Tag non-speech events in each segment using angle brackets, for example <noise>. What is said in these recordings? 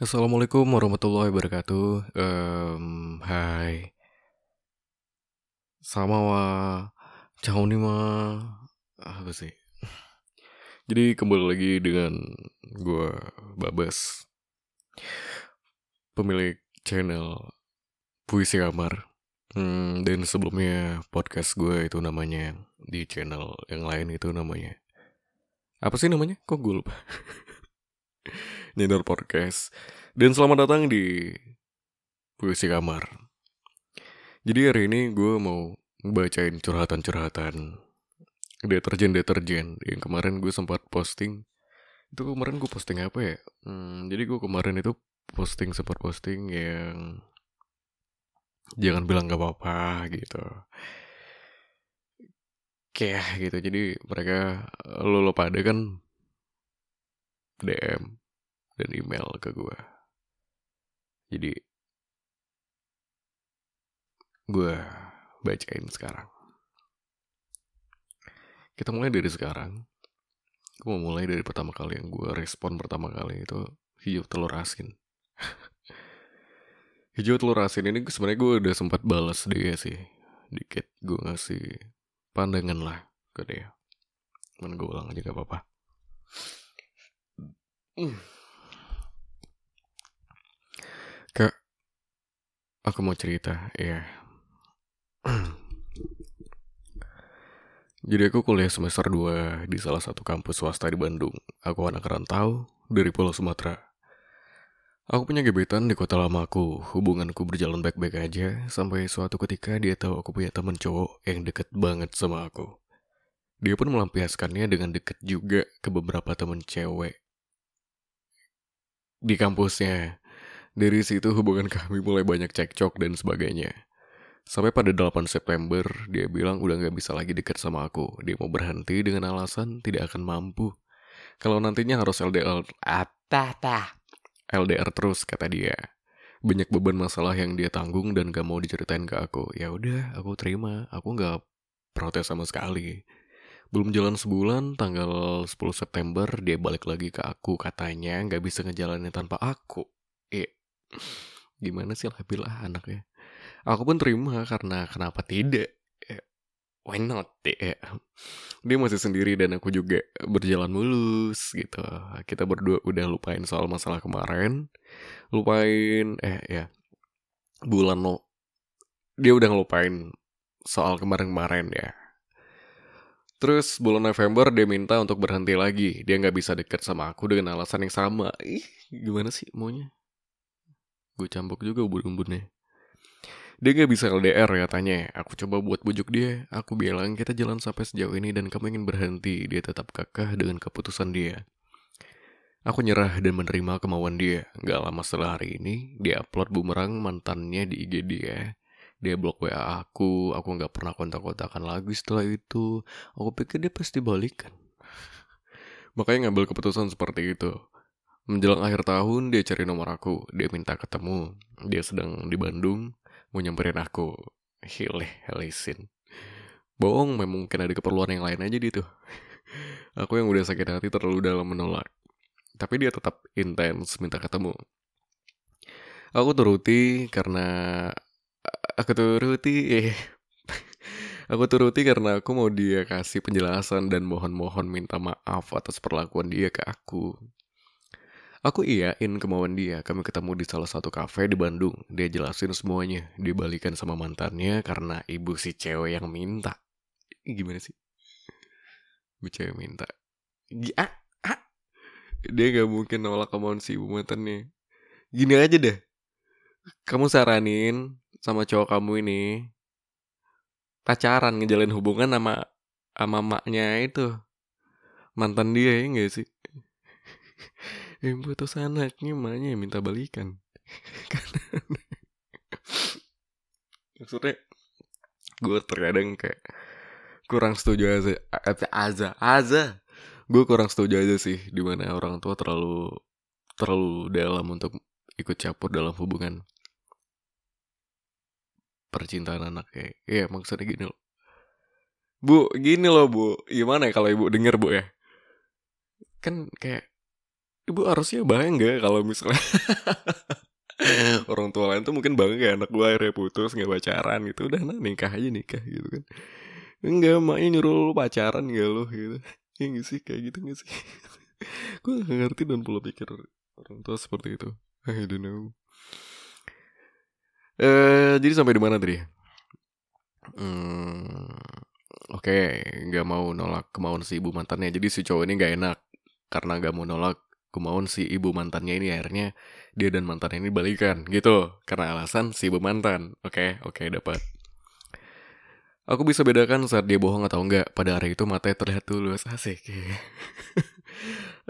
Assalamualaikum warahmatullahi wabarakatuh. Em, hai. Sama wa ciao nih ma. Apa sih? Jadi kembali lagi dengan gue Babas, pemilik channel Puisi Kamar. Hmm, dan sebelumnya podcast gue itu namanya di channel yang lain itu namanya apa sih namanya? Kok gue lupa? <laughs> <laughs> Nyedor Podcast. Dan selamat datang di Puisi Kamar. Jadi hari ini gue mau bacain curhatan-curhatan deterjen-deterjen yang kemarin gue sempat posting. Itu kemarin gue posting apa ya? Hmm, jadi gue kemarin itu posting sempat posting yang jangan bilang gak apa-apa gitu. Kayak gitu. Jadi mereka lo lo pada kan DM dan email ke gue. Jadi gue bacain sekarang. Kita mulai dari sekarang. Gue mau mulai dari pertama kali yang gue respon pertama kali itu hijau telur asin. <laughs> hijau telur asin ini sebenarnya gue udah sempat balas dia sih. Dikit gue ngasih pandangan lah ke dia. Cuman gue ulang aja gak apa-apa. Kak, aku mau cerita, ya. <clears throat> Jadi aku kuliah semester 2 di salah satu kampus swasta di Bandung. Aku anak rantau dari Pulau Sumatera. Aku punya gebetan di kota lamaku. Hubunganku berjalan baik-baik aja sampai suatu ketika dia tahu aku punya temen cowok yang deket banget sama aku. Dia pun melampiaskannya dengan deket juga ke beberapa temen cewek di kampusnya. Dari situ hubungan <laughs> kami mulai banyak cekcok dan sebagainya. Sampai pada 8 September, dia bilang udah gak bisa lagi dekat sama aku. Dia mau berhenti dengan alasan tidak akan mampu. Kalau nantinya harus LDR, apa LDR terus kata dia. Banyak beban masalah yang dia tanggung dan gak mau diceritain ke aku. Ya udah, aku terima. Aku gak protes sama sekali. Belum jalan sebulan, tanggal 10 September dia balik lagi ke aku katanya nggak bisa ngejalanin tanpa aku. Eh, gimana sih labil ah anaknya? Aku pun terima karena kenapa tidak? Eh, why not? Eh, dia masih sendiri dan aku juga berjalan mulus gitu. Kita berdua udah lupain soal masalah kemarin, lupain eh ya bulan no dia udah ngelupain soal kemarin-kemarin ya Terus bulan November dia minta untuk berhenti lagi. Dia nggak bisa deket sama aku dengan alasan yang sama. Ih, gimana sih maunya? Gue campuk juga ubun-ubunnya. Dia nggak bisa LDR katanya. Aku coba buat bujuk dia. Aku bilang kita jalan sampai sejauh ini dan kamu ingin berhenti. Dia tetap kakah dengan keputusan dia. Aku nyerah dan menerima kemauan dia. Gak lama setelah hari ini, dia upload bumerang mantannya di IG dia dia blok WA aku, aku nggak pernah kontak-kontakan lagi setelah itu. Aku pikir dia pasti balikan. <laughs> Makanya ngambil keputusan seperti itu. Menjelang akhir tahun, dia cari nomor aku. Dia minta ketemu. Dia sedang di Bandung, mau nyamperin aku. Hileh, helisin. Bohong, memang mungkin ada keperluan yang lain aja gitu. <laughs> aku yang udah sakit hati terlalu dalam menolak. Tapi dia tetap intens minta ketemu. Aku turuti karena aku turuti <laughs> aku turuti karena aku mau dia kasih penjelasan dan mohon-mohon minta maaf atas perlakuan dia ke aku. Aku iyain kemauan dia. Kami ketemu di salah satu kafe di Bandung. Dia jelasin semuanya. Dibalikan sama mantannya karena ibu si cewek yang minta. Gimana sih? Ibu cewek minta. Ah, ah. Dia gak mungkin nolak kemauan si ibu mantannya. Gini aja deh. Kamu saranin sama cowok kamu ini pacaran ngejalin hubungan sama sama maknya itu. Mantan dia ya gak sih? <laughs> Yang putus anaknya maknya minta balikan. <laughs> <laughs> Maksudnya gue terkadang kayak kurang setuju aja aza aza gue kurang setuju aja sih di mana orang tua terlalu terlalu dalam untuk ikut campur dalam hubungan percintaan anak kayak Iya maksudnya gini loh. Bu gini loh bu. Gimana ya kalau ibu denger bu ya? Kan kayak ibu harusnya bangga kalau misalnya <laughs> orang tua lain tuh mungkin bangga anak gue akhirnya putus nggak pacaran gitu. Udah nah nikah aja nikah gitu kan. Enggak maknya nyuruh lu pacaran gak lo gitu. Ya gak sih? Kayak gitu gak sih? <laughs> Gue gak ngerti dan pola pikir orang tua seperti itu. I don't know eh jadi sampai di mana tadi hmm, oke okay, nggak mau nolak kemauan si ibu mantannya jadi si cowok ini nggak enak karena nggak mau nolak kemauan si ibu mantannya ini akhirnya dia dan mantannya ini balikan gitu karena alasan si ibu mantan oke okay, oke okay, dapat Aku bisa bedakan saat dia bohong atau enggak. Pada hari itu matanya terlihat tulus. Asik.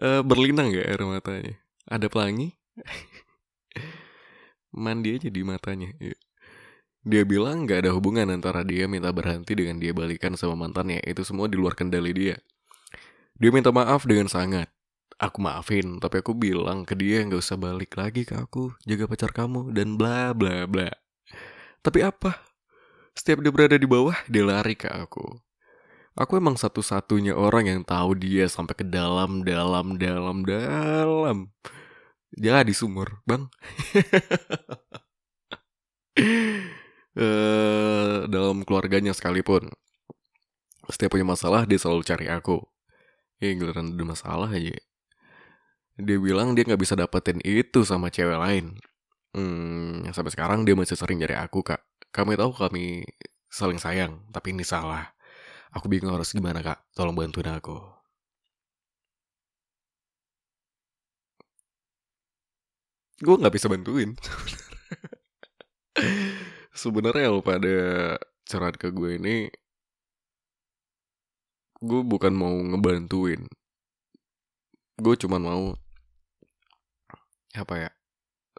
uh, <laughs> berlinang gak air matanya? Ada pelangi? <laughs> Mandi aja di matanya. Iya. Dia bilang gak ada hubungan antara dia minta berhenti dengan dia balikan sama mantannya. Itu semua di luar kendali dia. Dia minta maaf dengan sangat. Aku maafin, tapi aku bilang ke dia gak usah balik lagi ke aku, jaga pacar kamu, dan bla bla bla. Tapi apa? Setiap dia berada di bawah, dia lari ke aku. Aku emang satu-satunya orang yang tahu dia sampai ke dalam, dalam, dalam, dalam. Jadi sumur, bang. uh, <laughs> dalam keluarganya sekalipun. Setiap punya masalah, dia selalu cari aku. Ya, giliran ada masalah aja. Dia bilang dia nggak bisa dapetin itu sama cewek lain. Hmm, sampai sekarang dia masih sering nyari aku, kak. Kami tahu kami saling sayang, tapi ini salah. Aku bingung harus gimana kak, tolong bantuin aku. Gue gak bisa bantuin. Sebenarnya lo pada cerat ke gue ini, gue bukan mau ngebantuin. Gue cuma mau apa ya?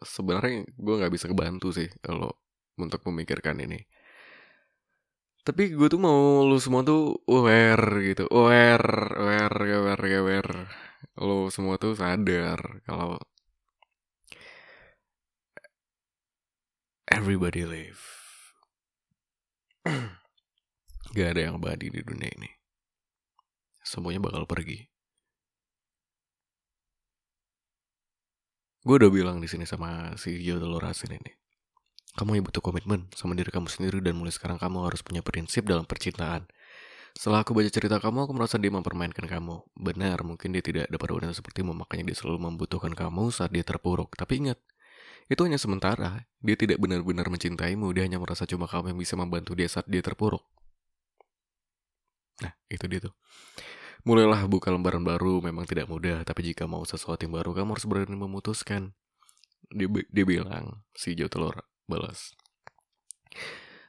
Sebenarnya gue nggak bisa kebantu sih kalau untuk memikirkan ini. Tapi gue tuh mau lu semua tuh aware gitu, aware, aware, aware, aware. Lu semua tuh sadar kalau everybody live. <clears throat> Gak ada yang abadi di dunia ini. Semuanya bakal pergi. Gue udah bilang di sini sama si Jo Asin ini. Kamu yang butuh komitmen sama diri kamu sendiri dan mulai sekarang kamu harus punya prinsip dalam percintaan. Setelah aku baca cerita kamu, aku merasa dia mempermainkan kamu. Benar, mungkin dia tidak dapat wanita sepertimu, makanya dia selalu membutuhkan kamu saat dia terpuruk. Tapi ingat, itu hanya sementara. Dia tidak benar-benar mencintaimu, dia hanya merasa cuma kamu yang bisa membantu dia saat dia terpuruk. Nah, itu dia tuh. Mulailah buka lembaran baru, memang tidak mudah, tapi jika mau sesuatu yang baru, kamu harus berani memutuskan. Dia, dia bilang, si Jo Telur, balas.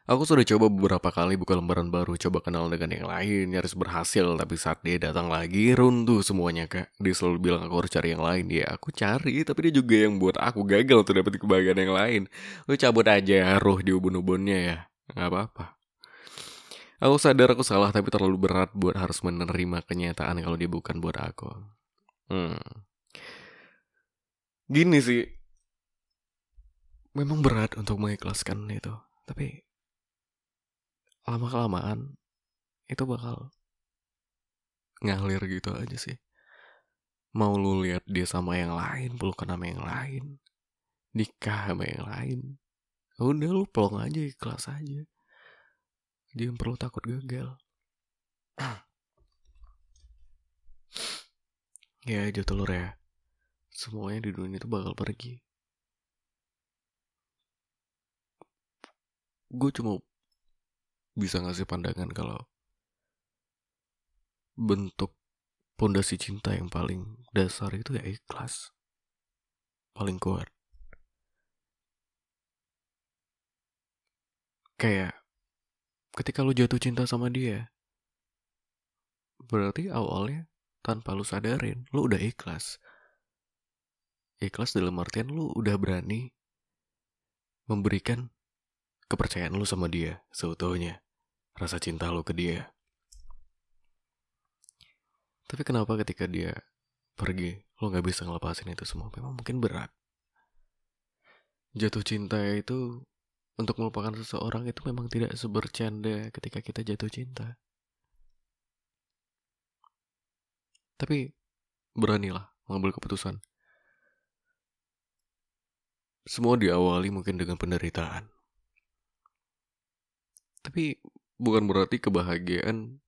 Aku sudah coba beberapa kali buka lembaran baru, coba kenal dengan yang lain, nyaris berhasil, tapi saat dia datang lagi, runtuh semuanya kak. Dia selalu bilang aku harus cari yang lain, ya aku cari, tapi dia juga yang buat aku gagal untuk dapat kebahagiaan yang lain. Lu cabut aja roh di ubun-ubunnya ya, nggak apa-apa. Aku sadar aku salah, tapi terlalu berat buat harus menerima kenyataan kalau dia bukan buat aku. Hmm. Gini sih, memang berat untuk mengikhlaskan itu tapi lama kelamaan itu bakal ngalir gitu aja sih. Mau lu lihat dia sama yang lain pelukan sama yang lain nikah sama yang lain udah lu pelong aja ikhlas aja. Jangan perlu takut gagal. <clears throat> Ya jatuh telur ya. Semuanya di dunia itu bakal pergi. Gue cuma bisa ngasih pandangan kalau bentuk pondasi cinta yang paling dasar itu ya ikhlas. Paling kuat. Kayak ketika lu jatuh cinta sama dia berarti awalnya tanpa lu sadarin lu udah ikhlas. Ikhlas dalam artian lu udah berani memberikan kepercayaan lu sama dia seutuhnya, rasa cinta lu ke dia. Tapi kenapa ketika dia pergi, lu gak bisa ngelepasin itu semua? Memang mungkin berat. Jatuh cinta itu untuk melupakan seseorang itu memang tidak sebercanda ketika kita jatuh cinta. Tapi beranilah mengambil keputusan semua diawali mungkin dengan penderitaan. Tapi bukan berarti kebahagiaan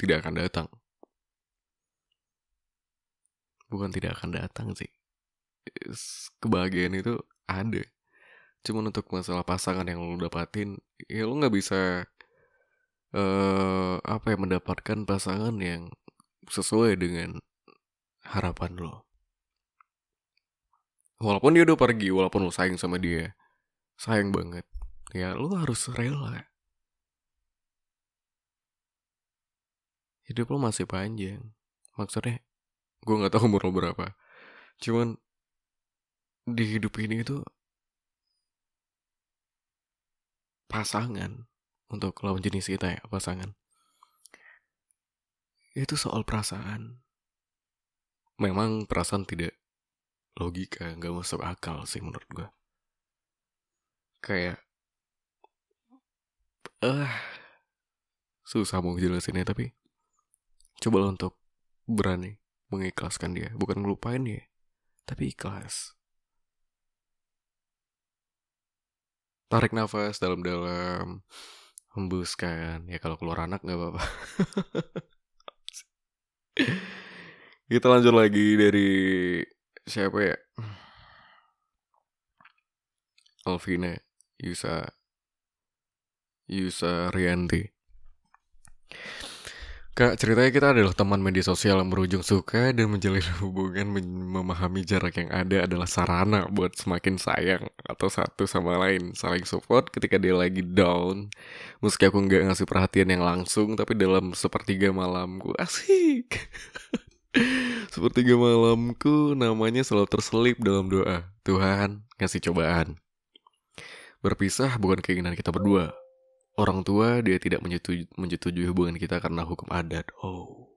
tidak akan datang. Bukan tidak akan datang sih. Kebahagiaan itu ada. Cuman untuk masalah pasangan yang lo dapatin, ya lo nggak bisa uh, apa ya mendapatkan pasangan yang sesuai dengan harapan lo. Walaupun dia udah pergi, walaupun lo sayang sama dia, sayang banget, ya lo harus rela. Hidup lo masih panjang. Maksudnya, gue nggak tahu umur lo berapa. Cuman di hidup ini itu pasangan untuk lawan jenis kita ya pasangan itu soal perasaan memang perasaan tidak logika nggak masuk akal sih menurut gue kayak uh, susah mau jelasinnya tapi coba untuk berani mengikhlaskan dia. Bukan ngelupain dia tapi ikhlas. Tarik nafas dalam-dalam hembuskan. Ya kalau keluar anak nggak apa-apa. <laughs> Kita lanjut lagi dari siapa ya? Alvina Yusa Yusa Rianti Kak, ceritanya kita adalah teman media sosial yang berujung suka dan menjalin <laughs> hubungan memahami jarak yang ada adalah sarana buat semakin sayang atau satu sama lain saling support ketika dia lagi down. Meski aku nggak ngasih perhatian yang langsung, tapi dalam sepertiga malamku asik. <laughs> sepertiga malamku namanya selalu terselip dalam doa. Tuhan, ngasih cobaan. Berpisah bukan keinginan kita berdua, orang tua dia tidak menyetujui, hubungan kita karena hukum adat. Oh.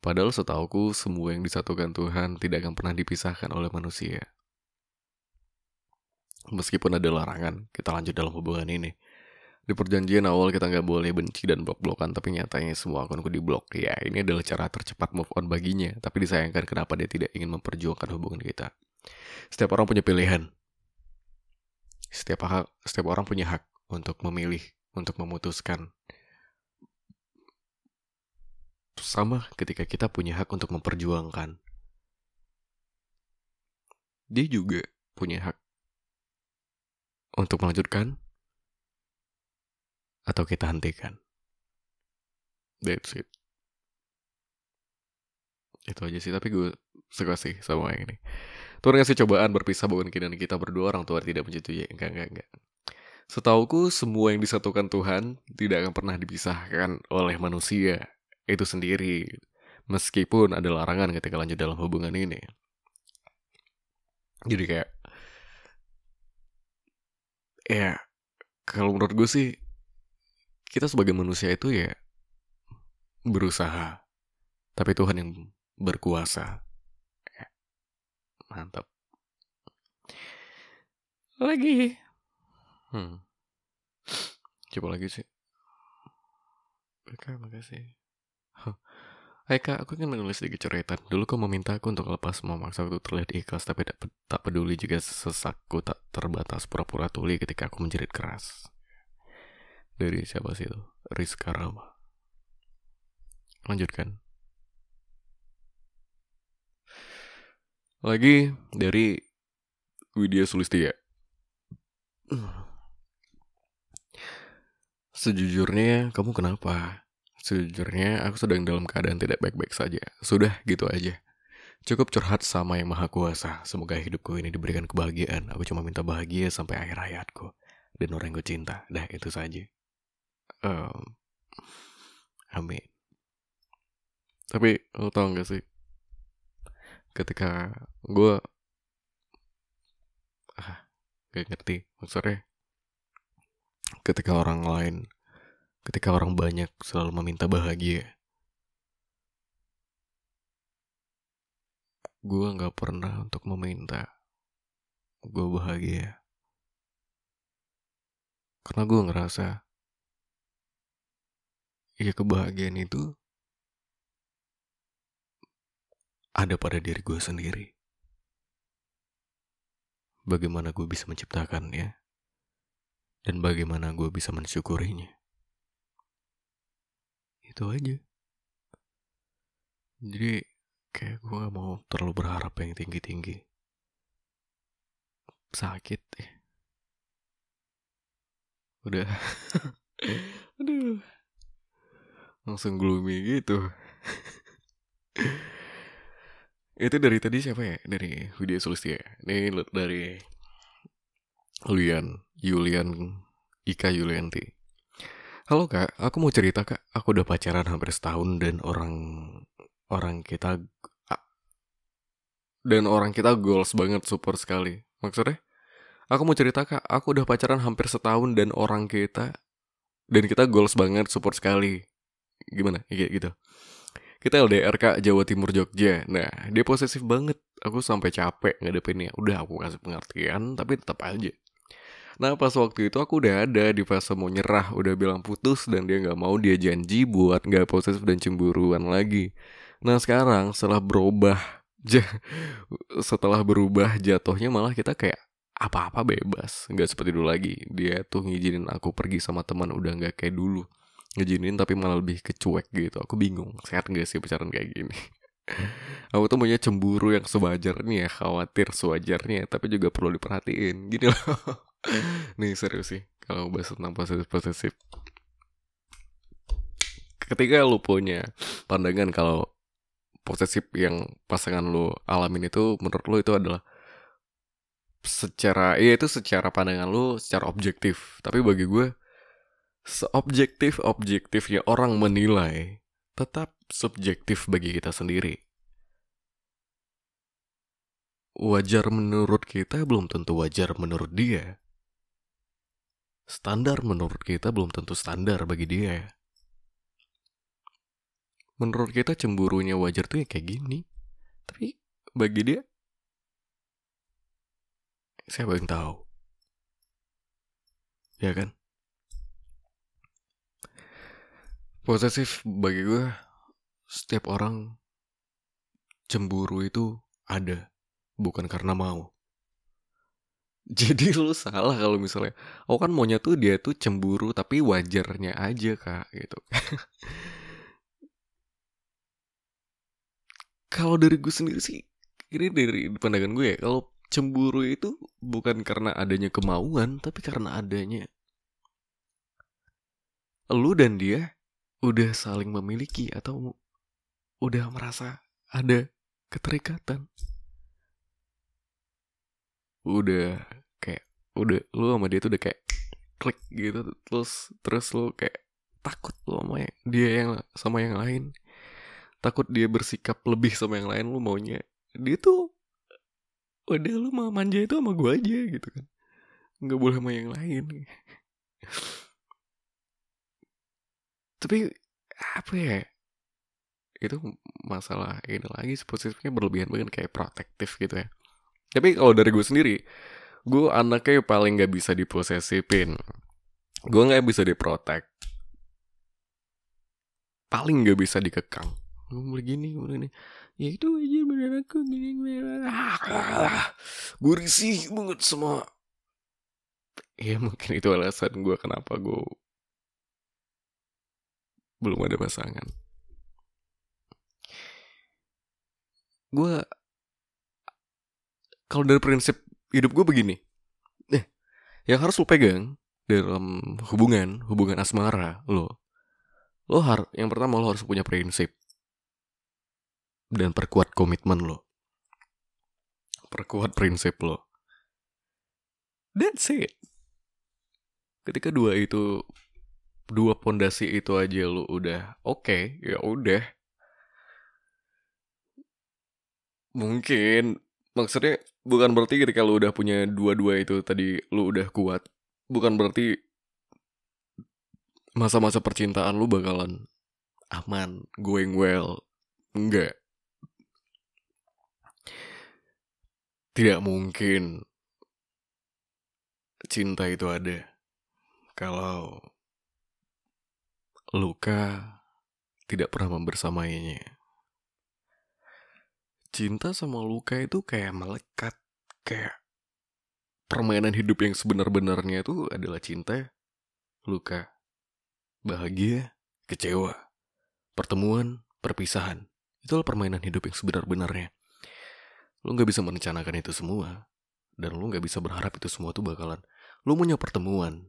Padahal setauku semua yang disatukan Tuhan tidak akan pernah dipisahkan oleh manusia. Meskipun ada larangan, kita lanjut dalam hubungan ini. Di perjanjian awal kita nggak boleh benci dan blok-blokan, tapi nyatanya semua akunku diblok. Ya, ini adalah cara tercepat move on baginya, tapi disayangkan kenapa dia tidak ingin memperjuangkan hubungan kita. Setiap orang punya pilihan. Setiap hak, setiap orang punya hak untuk memilih, untuk memutuskan. Sama ketika kita punya hak untuk memperjuangkan. Dia juga punya hak untuk melanjutkan atau kita hentikan. That's it. Itu aja sih, tapi gue suka sih sama yang ini. Tuhan ngasih cobaan berpisah bukan kita kita berdua orang tua tidak menyetujui. Enggak, enggak, enggak. Setauku semua yang disatukan Tuhan tidak akan pernah dipisahkan oleh manusia itu sendiri. Meskipun ada larangan ketika lanjut dalam hubungan ini. Jadi kayak ya kalau menurut gue sih kita sebagai manusia itu ya berusaha tapi Tuhan yang berkuasa mantap lagi Hmm. Coba lagi sih. Kak, makasih. Kak, aku ingin menulis sedikit cerita. Dulu kau meminta aku untuk lepas memaksa waktu terlihat ikhlas, tapi tak, tak peduli juga sesakku tak terbatas pura-pura tuli ketika aku menjerit keras. Dari siapa sih itu? Rizka Rama. Lanjutkan. Lagi dari Widya Sulistia. <clears throat> Sejujurnya, kamu kenapa? Sejujurnya, aku sedang dalam keadaan tidak baik-baik saja. Sudah, gitu aja. Cukup curhat sama yang maha kuasa. Semoga hidupku ini diberikan kebahagiaan. Aku cuma minta bahagia sampai akhir hayatku. Dan orang yang ku cinta. Dah, itu saja. Um, amin. Tapi, lo tau gak sih? Ketika gue... Ah, gak ngerti. Maksudnya, ketika orang lain, ketika orang banyak selalu meminta bahagia. Gue gak pernah untuk meminta gue bahagia. Karena gue ngerasa, ya kebahagiaan itu ada pada diri gue sendiri. bagaimana gue bisa menciptakannya dan bagaimana gue bisa mensyukurinya. Itu aja. Jadi kayak gue gak mau terlalu berharap yang tinggi-tinggi. Sakit ya. Udah. <laughs> Aduh. Langsung gloomy gitu. Itu dari tadi siapa ya? Dari Widya Sulistia. Ini dari Julian, Julian Ika Yulianti. Halo kak, aku mau cerita kak. Aku udah pacaran hampir setahun dan orang orang kita dan orang kita goals banget super sekali. Maksudnya? Aku mau cerita kak, aku udah pacaran hampir setahun dan orang kita dan kita goals banget support sekali. Gimana? Kayak gitu. Kita LDR kak Jawa Timur Jogja Nah dia posesif banget Aku sampai capek ngadepinnya Udah aku kasih pengertian Tapi tetap aja Nah pas waktu itu aku udah ada di fase mau nyerah Udah bilang putus dan dia gak mau Dia janji buat gak posesif dan cemburuan lagi. Nah sekarang setelah berubah <laughs> Setelah berubah jatuhnya malah kita kayak apa-apa bebas Gak seperti dulu lagi. Dia tuh ngizinin aku pergi sama teman Udah gak kayak dulu. Ngejinin tapi malah lebih kecuek gitu. Aku bingung sehat gak sih pacaran kayak gini? <laughs> Aku tuh punya cemburu yang sewajarnya khawatir sewajarnya tapi juga perlu diperhatiin. Gini loh <laughs> nih serius sih kalau bahas tentang posesif posesif ketika lu punya pandangan kalau posesif yang pasangan lu alamin itu menurut lu itu adalah secara iya itu secara pandangan lu secara objektif tapi bagi gue seobjektif-objektifnya orang menilai, tetap subjektif bagi kita sendiri. Wajar menurut kita belum tentu wajar menurut dia. Standar menurut kita belum tentu standar bagi dia. Menurut kita cemburunya wajar tuh ya kayak gini. Tapi bagi dia, siapa yang tahu? Ya kan? Posesif bagi gue setiap orang cemburu itu ada bukan karena mau. <laughs> Jadi lu salah kalau misalnya, oh kan maunya tuh dia tuh cemburu tapi wajarnya aja kak gitu. <laughs> kalau dari gue sendiri sih, ini dari pandangan gue ya, kalau cemburu itu bukan karena adanya kemauan, tapi karena adanya lu dan dia udah saling memiliki atau udah merasa ada keterikatan. Udah kayak udah lu sama dia tuh udah kayak klik gitu terus terus lu kayak takut lu sama dia yang sama yang lain. Takut dia bersikap lebih sama yang lain lu maunya. Dia tuh udah lu mau manja itu sama gue aja gitu kan. Nggak boleh sama yang lain. tapi apa ya itu masalah ini lagi posisinya berlebihan banget kayak protektif gitu ya tapi kalau dari gue sendiri gue anaknya paling nggak bisa diposesifin. Gue nggak bisa diprotek. Paling nggak bisa dikekang. Gue begini gue ini ya itu aja benar aku gini gue risih banget semua ya mungkin itu alasan gue kenapa gue belum ada pasangan. Gue kalau dari prinsip hidup gue begini, eh, yang harus lo pegang dalam hubungan, hubungan asmara lo, lo har, yang pertama lo harus punya prinsip dan perkuat komitmen lo, perkuat prinsip lo. That's it. Ketika dua itu dua pondasi itu aja lu udah oke okay, ya udah mungkin maksudnya bukan berarti ketika lu udah punya dua-dua itu tadi lu udah kuat bukan berarti masa-masa percintaan lu bakalan aman going well enggak tidak mungkin cinta itu ada kalau luka tidak pernah membersamainya. Cinta sama luka itu kayak melekat, kayak permainan hidup yang sebenar-benarnya itu adalah cinta, luka, bahagia, kecewa, pertemuan, perpisahan. Itulah permainan hidup yang sebenar-benarnya. Lu gak bisa merencanakan itu semua. Dan lu gak bisa berharap itu semua tuh bakalan. Lu punya pertemuan.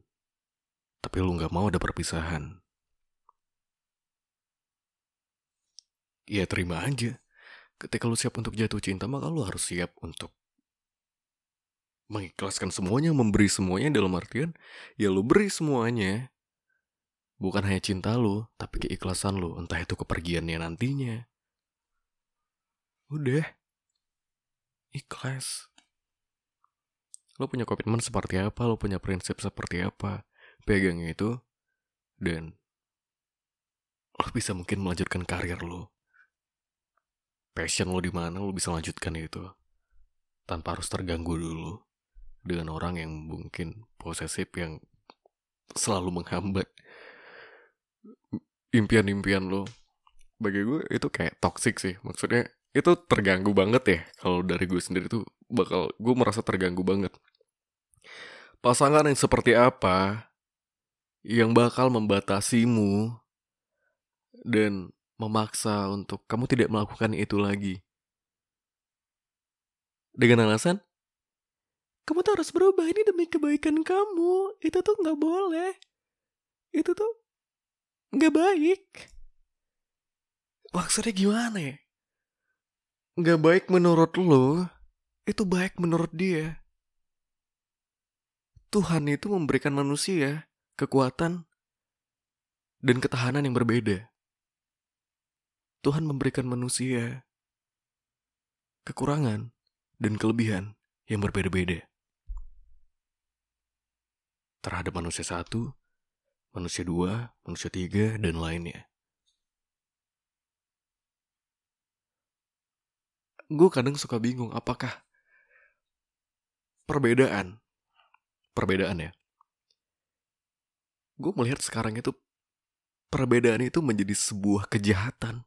Tapi lu gak mau ada perpisahan. Ya terima aja. Ketika lu siap untuk jatuh cinta, maka lu harus siap untuk mengikhlaskan semuanya, memberi semuanya dalam artian, ya lu beri semuanya. Bukan hanya cinta lu, tapi keikhlasan lu, entah itu kepergiannya nantinya. Udah. Ikhlas. Lo punya komitmen seperti apa, lo punya prinsip seperti apa. Pegang itu, dan lo bisa mungkin melanjutkan karir lo passion lo di mana lo bisa lanjutkan itu. Tanpa harus terganggu dulu dengan orang yang mungkin posesif yang selalu menghambat impian-impian lo bagi gue itu kayak toxic sih. Maksudnya itu terganggu banget ya. Kalau dari gue sendiri tuh bakal gue merasa terganggu banget. Pasangan yang seperti apa yang bakal membatasimu dan memaksa untuk kamu tidak melakukan itu lagi. Dengan alasan, kamu tuh harus berubah ini demi kebaikan kamu. Itu tuh nggak boleh. Itu tuh nggak baik. Maksudnya gimana ya? Nggak baik menurut lo, itu baik menurut dia. Tuhan itu memberikan manusia kekuatan dan ketahanan yang berbeda. Tuhan memberikan manusia kekurangan dan kelebihan yang berbeda-beda. Terhadap manusia satu, manusia dua, manusia tiga, dan lainnya. Gue kadang suka bingung apakah perbedaan, perbedaan ya. Gue melihat sekarang itu perbedaan itu menjadi sebuah kejahatan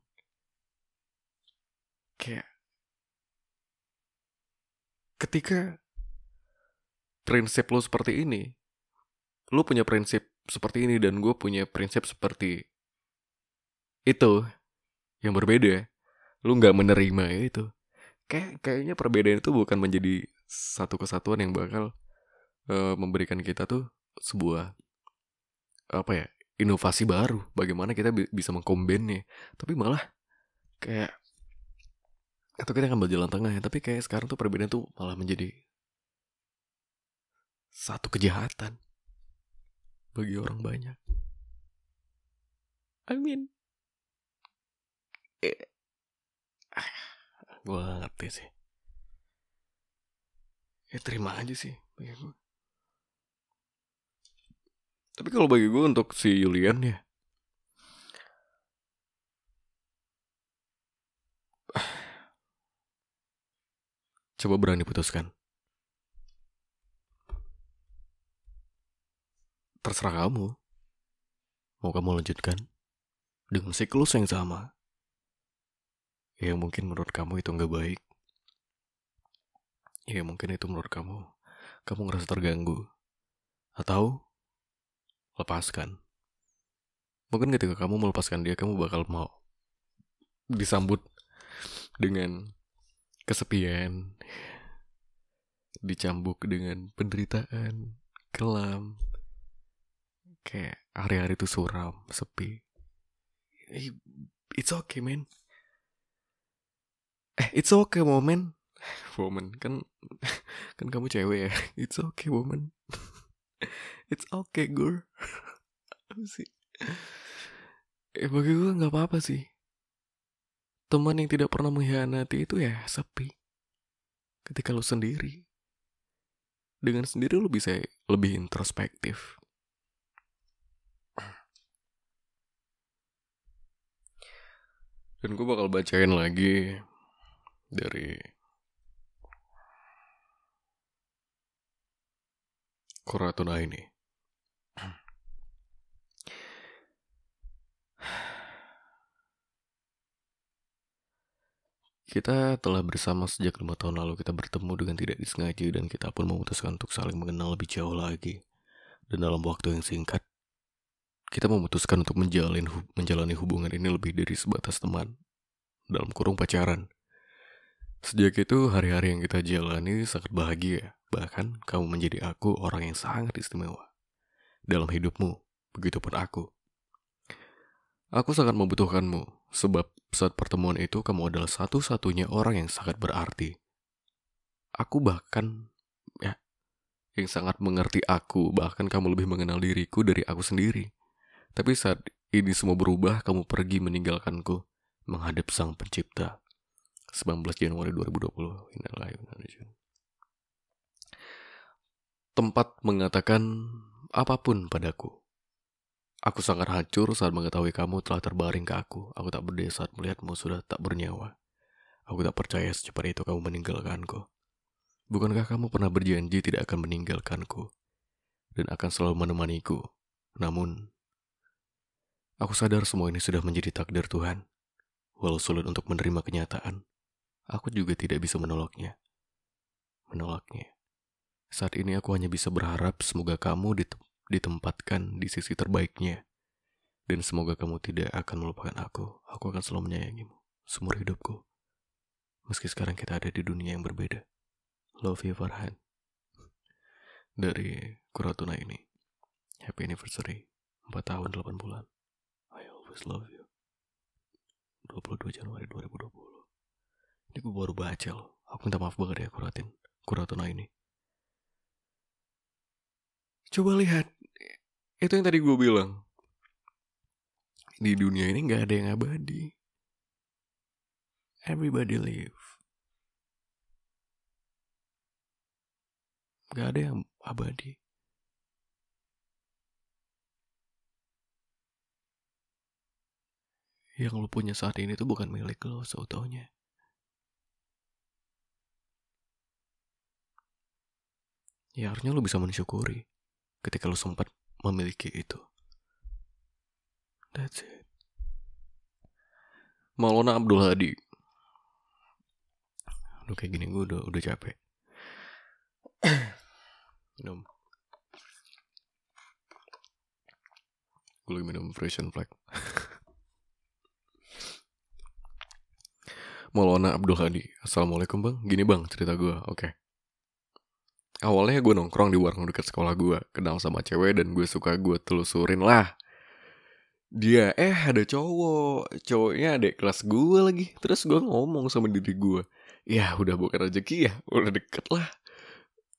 kayak ketika prinsip lo seperti ini, lo punya prinsip seperti ini dan gue punya prinsip seperti itu yang berbeda, lo nggak menerima ya itu. Kayak kayaknya perbedaan itu bukan menjadi satu kesatuan yang bakal uh, memberikan kita tuh sebuah apa ya inovasi baru bagaimana kita bisa mengkombinnya tapi malah kayak atau kita akan berjalan tengah ya tapi kayak sekarang tuh perbedaan tuh malah menjadi satu kejahatan bagi orang banyak. I mean eh, gue ngerti sih. Ya terima aja sih bagi gue tapi kalau bagi gue untuk si Julian ya Coba berani putuskan. Terserah kamu. Mau kamu lanjutkan dengan siklus yang sama. Ya mungkin menurut kamu itu nggak baik. Ya mungkin itu menurut kamu. Kamu ngerasa terganggu. Atau lepaskan. Mungkin ketika kamu melepaskan dia, kamu bakal mau disambut dengan kesepian, dicambuk dengan penderitaan, kelam, kayak hari-hari itu suram, sepi. It's okay, man. Eh, it's okay, woman. <laughs> Woman, kan <laughs> kan kamu cewek ya. <laughs> It's okay, woman. It's okay, girl. Apa sih? Eh, bagi gue gak apa-apa sih Teman yang tidak pernah mengkhianati itu ya sepi. Ketika lu sendiri. Dengan sendiri lu bisa lebih introspektif. Dan gue bakal bacain lagi dari Kuratuna ini. Kita telah bersama sejak lima tahun lalu kita bertemu dengan tidak disengaja dan kita pun memutuskan untuk saling mengenal lebih jauh lagi. Dan dalam waktu yang singkat, kita memutuskan untuk menjalin, menjalani hubungan ini lebih dari sebatas teman. Dalam kurung pacaran. Sejak itu, hari-hari yang kita jalani sangat bahagia. Bahkan, kamu menjadi aku orang yang sangat istimewa. Dalam hidupmu, begitupun aku. Aku sangat membutuhkanmu, sebab saat pertemuan itu kamu adalah satu-satunya orang yang sangat berarti. Aku bahkan, ya, yang sangat mengerti aku, bahkan kamu lebih mengenal diriku dari aku sendiri. Tapi saat ini semua berubah, kamu pergi meninggalkanku, menghadap sang pencipta. 19 Januari 2020. Tempat mengatakan apa pun padaku. Aku sangat hancur saat mengetahui kamu telah terbaring ke aku. Aku tak berdaya saat melihatmu sudah tak bernyawa. Aku tak percaya secepat itu kamu meninggalkanku. Bukankah kamu pernah berjanji tidak akan meninggalkanku dan akan selalu menemaniku? Namun, aku sadar semua ini sudah menjadi takdir Tuhan. Walau sulit untuk menerima kenyataan, aku juga tidak bisa menolaknya. Menolaknya. Saat ini aku hanya bisa berharap semoga kamu ditempatkan di sisi terbaiknya. Dan semoga kamu tidak akan melupakan aku. Aku akan selalu menyayangimu. Seumur hidupku. Meski sekarang kita ada di dunia yang berbeda. Love you Farhan. Dari Kuratuna ini. Happy anniversary. 4 tahun 8 bulan. I always love you. 22 Januari 2020. Ini gue baru baca loh. Aku minta maaf banget ya Kuratin. Kuratuna ini. Coba lihat. Itu yang tadi gue bilang. Di dunia ini gak ada yang abadi. Everybody live. Gak ada yang abadi. Yang lo punya saat ini tuh bukan milik lo seutuhnya. Ya harusnya lo bisa mensyukuri ketika lu sempat memiliki itu. That's it. Maulana Abdul Hadi. Aduh kayak gini gue udah udah capek. <coughs> minum. Gue lagi minum Frisian Flag. <laughs> Maulana Abdul Hadi. Assalamualaikum bang. Gini bang cerita gue. Oke. Okay awalnya gue nongkrong di warung dekat sekolah gue kenal sama cewek dan gue suka gue telusurin lah. Dia eh ada cowok. Cowoknya ada kelas gue lagi. Terus gue ngomong sama diri gue ya udah bukan rezeki ya udah deket lah.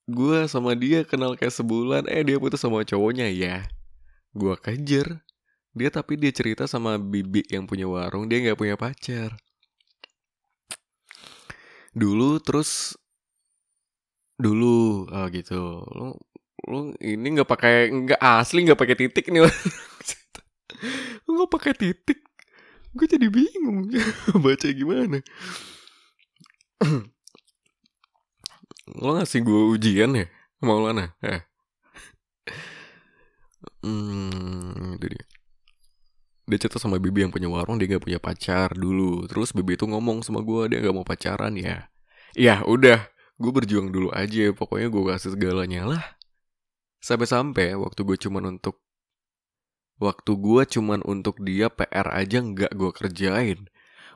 Gue sama dia kenal kayak sebulan eh dia putus sama cowoknya ya. Gue kejar. Dia tapi dia cerita sama bibi yang punya warung dia nggak punya pacar. Dulu terus dulu oh gitu. Lu lu ini nggak pakai nggak asli nggak pakai titik nih <laughs> lu nggak pakai titik. Gue jadi bingung. <laughs> Baca gimana? <clears throat> Lo ngasih gue ujian ya Maulana? Eh. hmm, itu dia. Dia cerita sama Bibi yang punya warung dia gak punya pacar dulu. Terus Bibi itu ngomong sama gue dia gak mau pacaran ya. Ya udah gue berjuang dulu aja pokoknya gue kasih segalanya lah. Sampai-sampai waktu gue cuman untuk waktu gue cuman untuk dia PR aja nggak gue kerjain.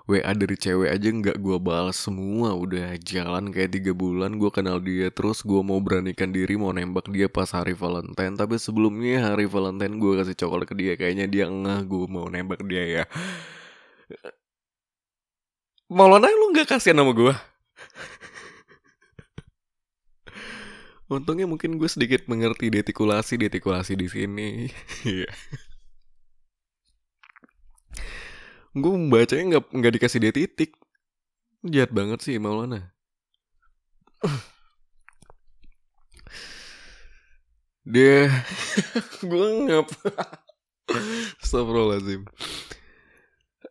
WA dari cewek aja nggak gue balas semua udah jalan kayak tiga bulan gue kenal dia terus gue mau beranikan diri mau nembak dia pas hari Valentine. Tapi sebelumnya hari Valentine gue kasih coklat ke dia kayaknya dia ngeh gue mau nembak dia ya. Maulana lu nggak kasihan sama gue Untungnya mungkin gue sedikit mengerti detikulasi detikulasi di sini. <laughs> Iya. gue membacanya nggak nggak dikasih dia titik. Jahat banget sih Maulana. <clears throat> dia <laughs> gue ngap <laughs> Astagfirullahaladzim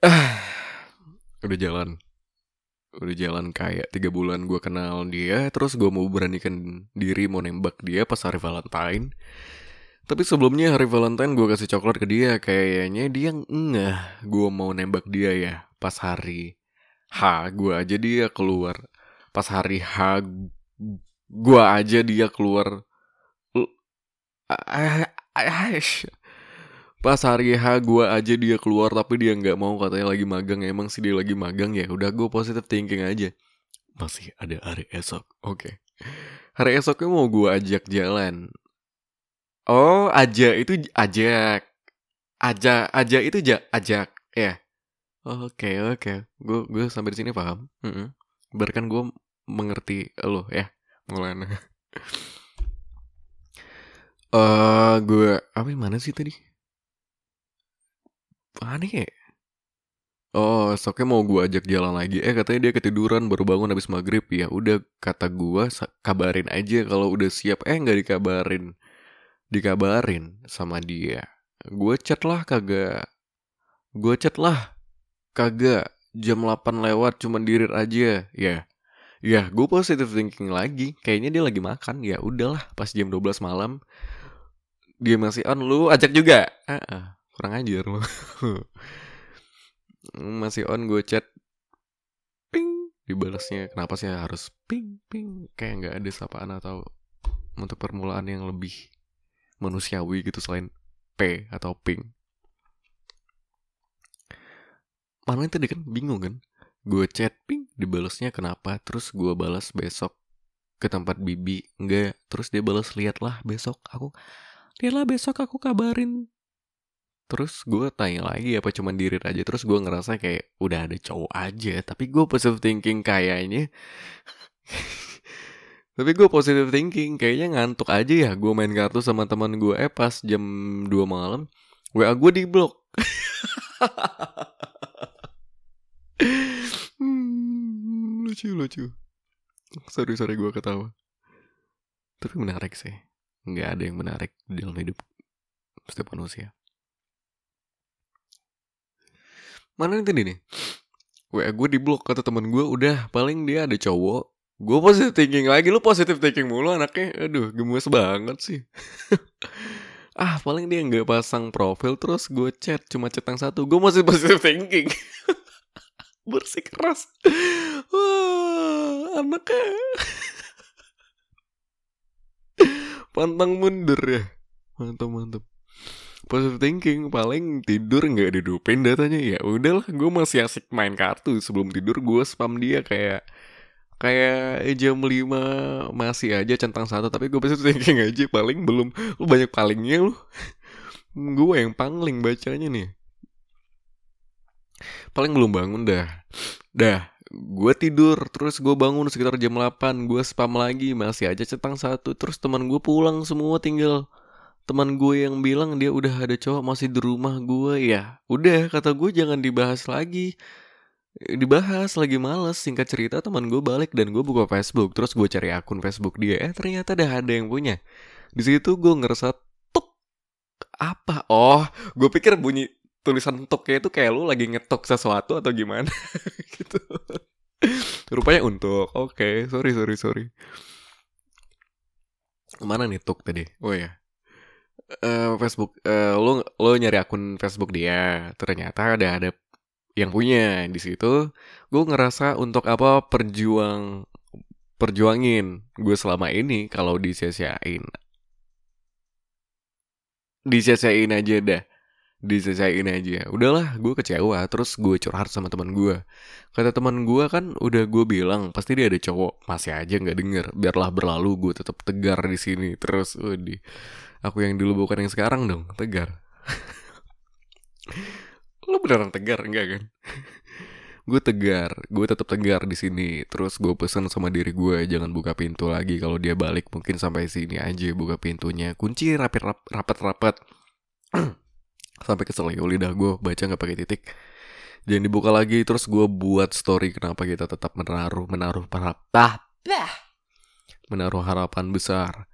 <clears throat> udah jalan udah jalan kayak tiga bulan gue kenal dia terus gue mau beranikan diri mau nembak dia pas hari Valentine. Tapi sebelumnya hari Valentine gue kasih coklat ke dia kayaknya dia enggak gue mau nembak dia ya pas hari H gue aja dia keluar. Pas hari H gue aja dia keluar pas hari H gue aja dia keluar tapi dia nggak mau katanya lagi magang. Emang sih dia lagi magang ya? Udah gue positive thinking aja. Masih ada hari esok. Oke. Okay. hari esoknya mau gue ajak jalan. Oh aja itu ajak. Aja aja itu ja, ajak. Ya. Oke oke. Gue gue sampai di sini paham. Mm -hmm. berkan gue mengerti lo ya Mulana <laughs> eh uh, gue apa mana sih tadi aneh ya Oh, soknya mau gue ajak jalan lagi. Eh katanya dia ketiduran baru bangun habis maghrib. Ya udah kata gue kabarin aja kalau udah siap. Eh nggak dikabarin, dikabarin sama dia. Gue chat lah kagak. Gue chat lah kagak. Jam 8 lewat cuman dirit aja. Ya, ya gue positive thinking lagi. Kayaknya dia lagi makan. Ya udahlah pas jam 12 malam dia masih on lu ajak juga. Ah, ah kurang ajar lu. <laughs> masih on gue chat. Ping dibalasnya. Kenapa sih harus ping ping? Kayak nggak ada sapaan atau untuk permulaan yang lebih manusiawi gitu selain p atau ping. Mana tadi kan? Bingung kan? Gue chat ping dibalasnya kenapa? Terus gue balas besok ke tempat bibi. Enggak terus dia balas lihatlah besok aku lihatlah besok aku kabarin Terus gue tanya lagi apa cuman diri aja? Terus gue ngerasa kayak udah ada cowok aja Tapi gue positive thinking kayaknya <laughs> Tapi gue positive thinking Kayaknya ngantuk aja ya Gue main kartu sama teman gue Eh pas jam 2 malam WA gue di blok <laughs> hmm, Lucu lucu. Sorry sorry gue ketawa. Tapi menarik sih. Nggak ada yang menarik dalam hidup setiap manusia mana nih tadi nih? WA gue di blok kata temen gue udah paling dia ada cowok. Gue positive thinking lagi. Lu positive thinking mulu anaknya. Aduh gemes banget sih. <laughs> Ah paling dia nggak pasang profil terus gue chat cuma chat yang satu. Gue masih positive thinking. <laughs> Bersih keras. Wah anaknya. <laughs> Pantang mundur ya. Mantap mantap positive thinking paling tidur nggak didupin datanya. Ya udahlah gue masih asik main kartu. Sebelum tidur gue spam dia kayak kayak jam 5 masih aja centang satu. Tapi gue positive thinking aja paling belum. Lu banyak palingnya lu. Gue yang pangling bacanya nih. Paling belum bangun dah. Dah gue tidur terus gue bangun sekitar jam 8 gue spam lagi masih aja centang satu. Terus teman gue pulang semua tinggal teman gue yang bilang dia udah ada cowok masih di rumah gue ya udah kata gue jangan dibahas lagi. Dibahas lagi males singkat cerita teman gue balik dan gue buka Facebook terus gue cari akun Facebook dia eh ternyata ada ada yang punya. Di situ gue ngerasa tuk apa? Oh gue pikir bunyi tulisan kayak itu kayak lu lagi ngetok sesuatu atau gimana? <laughs> Gitu. Rupanya untuk oke okay, sorry sorry sorry. Mana nih tuk tadi? Oh ya uh, Facebook uh, lo lo nyari akun Facebook dia. Ternyata ada ada yang punya di situ. Gue ngerasa untuk apa perjuang perjuangin gue selama ini kalau disia-siain. Disia-siain aja dah disia-siain aja udahlah gue kecewa terus gue curhat sama teman gue kata teman gue kan udah gue bilang pasti dia ada cowok masih aja nggak denger biarlah berlalu gue tetap tegar di sini terus di Aku yang dulu bukan yang sekarang dong, tegar. <laughs> Lo beneran tegar enggak kan? <laughs> gue tegar, gue tetap tegar di sini. Terus gue pesen sama diri gue jangan buka pintu lagi kalau dia balik mungkin sampai sini aja buka pintunya. Kunci rapi rap, rapat rapat. <clears throat> sampai kesel ya lidah gue baca nggak pakai titik. Jangan dibuka lagi terus gue buat story kenapa kita tetap menaruh menaruh para ah, menaruh harapan besar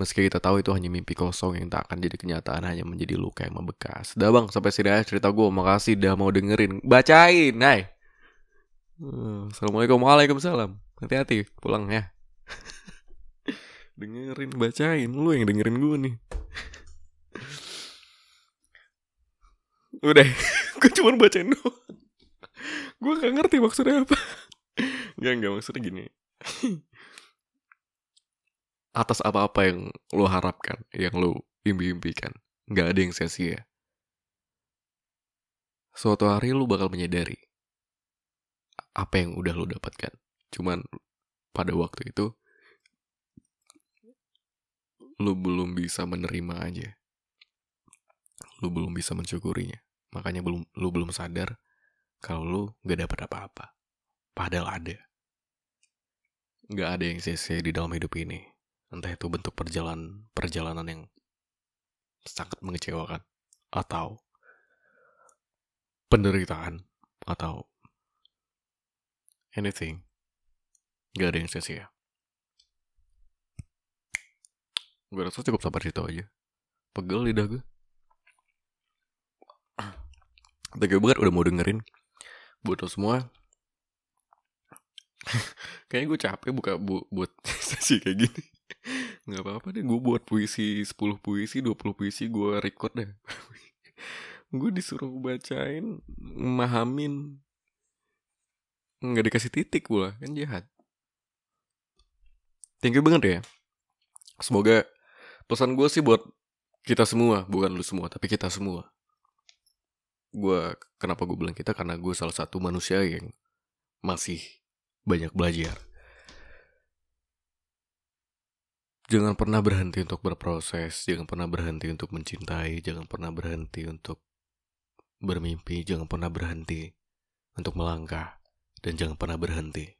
Meski kita tahu itu hanya mimpi kosong yang tak akan jadi kenyataan hanya menjadi luka yang membekas. Dah bang, sampai sini aja cerita gue. Makasih dah mau dengerin. Bacain, hai. Uh, Assalamualaikum, waalaikumsalam. Hati-hati, pulang ya. <laughs> dengerin, bacain. Lu yang dengerin gue nih. <laughs> Udah, <laughs> gue cuma bacain doang. gue gak ngerti maksudnya apa. Gak, gak maksudnya gini. Atas apa-apa yang lo harapkan Yang lo impi-impikan Gak ada yang sia-sia. Suatu hari lo bakal menyadari Apa yang udah lo dapatkan. Cuman pada waktu itu Lo belum bisa menerima aja. Lo belum bisa mensyukurinya Makanya belum lu belum sadar kalau lu gak dapat apa-apa. Padahal ada. Gak ada yang sia-sia di dalam hidup ini. Entah itu bentuk perjalanan perjalanan yang sangat mengecewakan atau penderitaan atau anything. Gak ada yang sia-sia. Gue rasa cukup sabar situ aja. Pegel lidah gue. Thank you banget udah mau dengerin. Buat lo semua. <laughs> Kayaknya gue capek buka bu buat <laughs> sesi kayak gini. Gak apa-apa deh gue buat puisi 10 puisi 20 puisi gue record deh <laughs> Gue disuruh bacain Memahamin. Gak dikasih titik pula Kan jahat. Thank you banget ya. Semoga pesan gue sih buat kita semua Bukan lu semua tapi kita semua gue kenapa gue bilang kita karena gue salah satu manusia yang masih banyak belajar. Jangan pernah berhenti untuk berproses, jangan pernah berhenti untuk mencintai, jangan pernah berhenti untuk bermimpi, jangan pernah berhenti untuk melangkah, dan jangan pernah berhenti.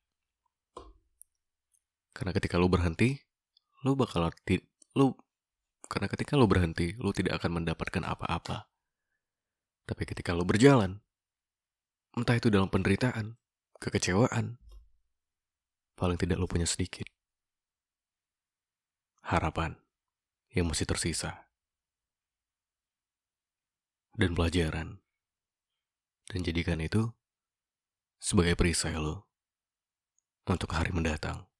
Karena ketika lo berhenti, lo bakal lo karena ketika lo berhenti, lo tidak akan mendapatkan apa-apa. Tapi ketika lo berjalan, entah itu dalam penderitaan, kekecewaan, paling tidak lo punya sedikit harapan yang masih tersisa. Dan pelajaran. Dan jadikan itu sebagai perisai lo untuk hari mendatang.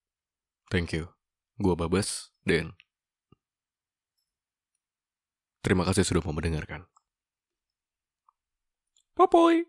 Thank you. Gua Babas dan terima kasih sudah mau mendengarkan. Bye bye.